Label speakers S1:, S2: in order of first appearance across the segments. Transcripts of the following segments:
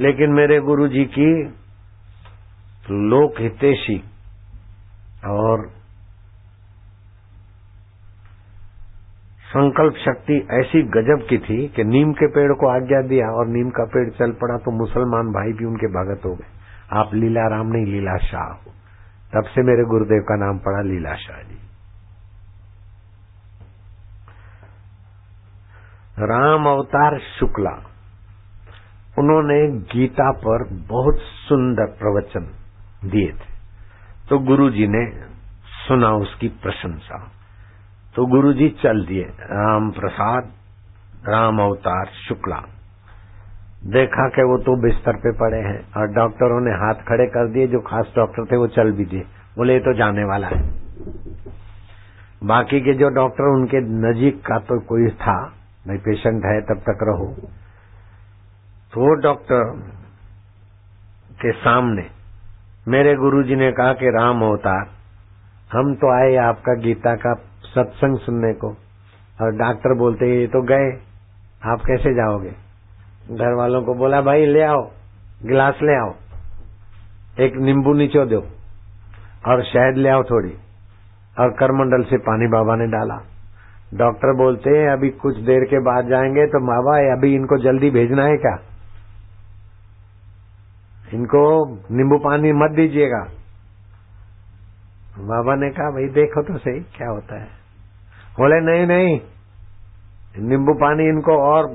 S1: लेकिन मेरे गुरु जी की लोक हितेशी और संकल्प शक्ति ऐसी गजब की थी कि नीम के पेड़ को आज्ञा दिया और नीम का पेड़ चल पड़ा तो मुसलमान भाई भी उनके भगत हो गए। आप लीला राम नहीं, लीला शाह हो। तब से मेरे गुरुदेव का नाम पड़ा लीला शाह जी। राम अवतार शुक्ला। उन्होंने गीता पर बहुत सुंदर प्रवचन दिए थे। तो गुरु जी ने सुना उसकी प्रशंसा। तो गुरु जी चल दिए, राम प्रसाद, राम अवतार शुक्ला। देखा कि वो तो बिस्तर पे पड़े हैं और डॉक्टरों ने हाथ खड़े कर दिए, जो खास डॉक्टर थे वो चल भी दिए। बोले तो जाने वाला है। बाकी के जो डॉक्टर, उनके नजीक का तो कोई था, भाई, पेशेंट है, तब तक रहो। वो डॉक्टर के सामने मेरे गुरुजी ने कहा कि राम अवतार, हम तो आए आपका गीता का सत्संग सुनने को। और डॉक्टर बोलते ये तो गए, आप कैसे जाओगे? घर वालों को बोला, भाई, ले आओ, गिलास ले आओ, एक नींबू नीचो दो, और शहद ले आओ थोड़ी, और करमंडल से पानी बाबा ने डाला। डॉक्टर बोलते हैं, अभी कुछ देर के बाद जाएँगे तो बाबा, अभी इनको जल्दी भेजना है क्या? इनको नींबू पानी मत दीजिएगा। बाबा ने कहा, भाई, देखो तो सही, क्या होता है? बोले, नहीं नहीं, नींबू पानी इनको और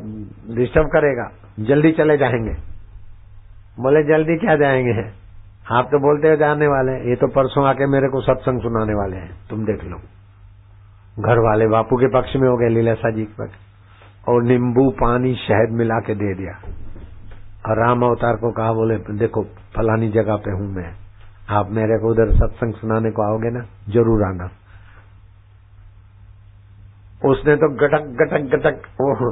S1: डिस्टर्ब करेगा, जल्दी चले जाएँगे। बोले, जल्दी क्या जाएँगे? आप तो बोलते हो जाने वाले, ये तो परसों आके मेरे को सत्संग सुनाने वाले हैं, तुम देख लो। घर वाले बापू के पक्ष में हो गए लीलासा जी के पक्ष। और नींबू पानी शहद मिला के दे दिया। और राम अवतार को कहा, बोले, देखो, फलानी जगह पे हूँ मैं। आप मेरे को उधर सत्संग सुनाने को आओगे ना? ज़रूर आना। उसने तो गटक गटक गटक वो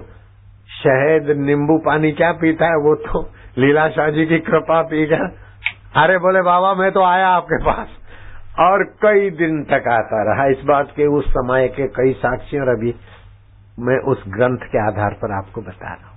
S1: शहद, नींबू पानी क्या पीता है वो तो लीला शाह जी की कृपा पी गया। अरे बोले, बाबा, मैं तो आया आपके पास। और कई दिन तक आता रहा। इस बात के उस समय के कई साक्षी और अभी मैं उस ग्रंथ के आधार पर आपको बता रहा हूँ।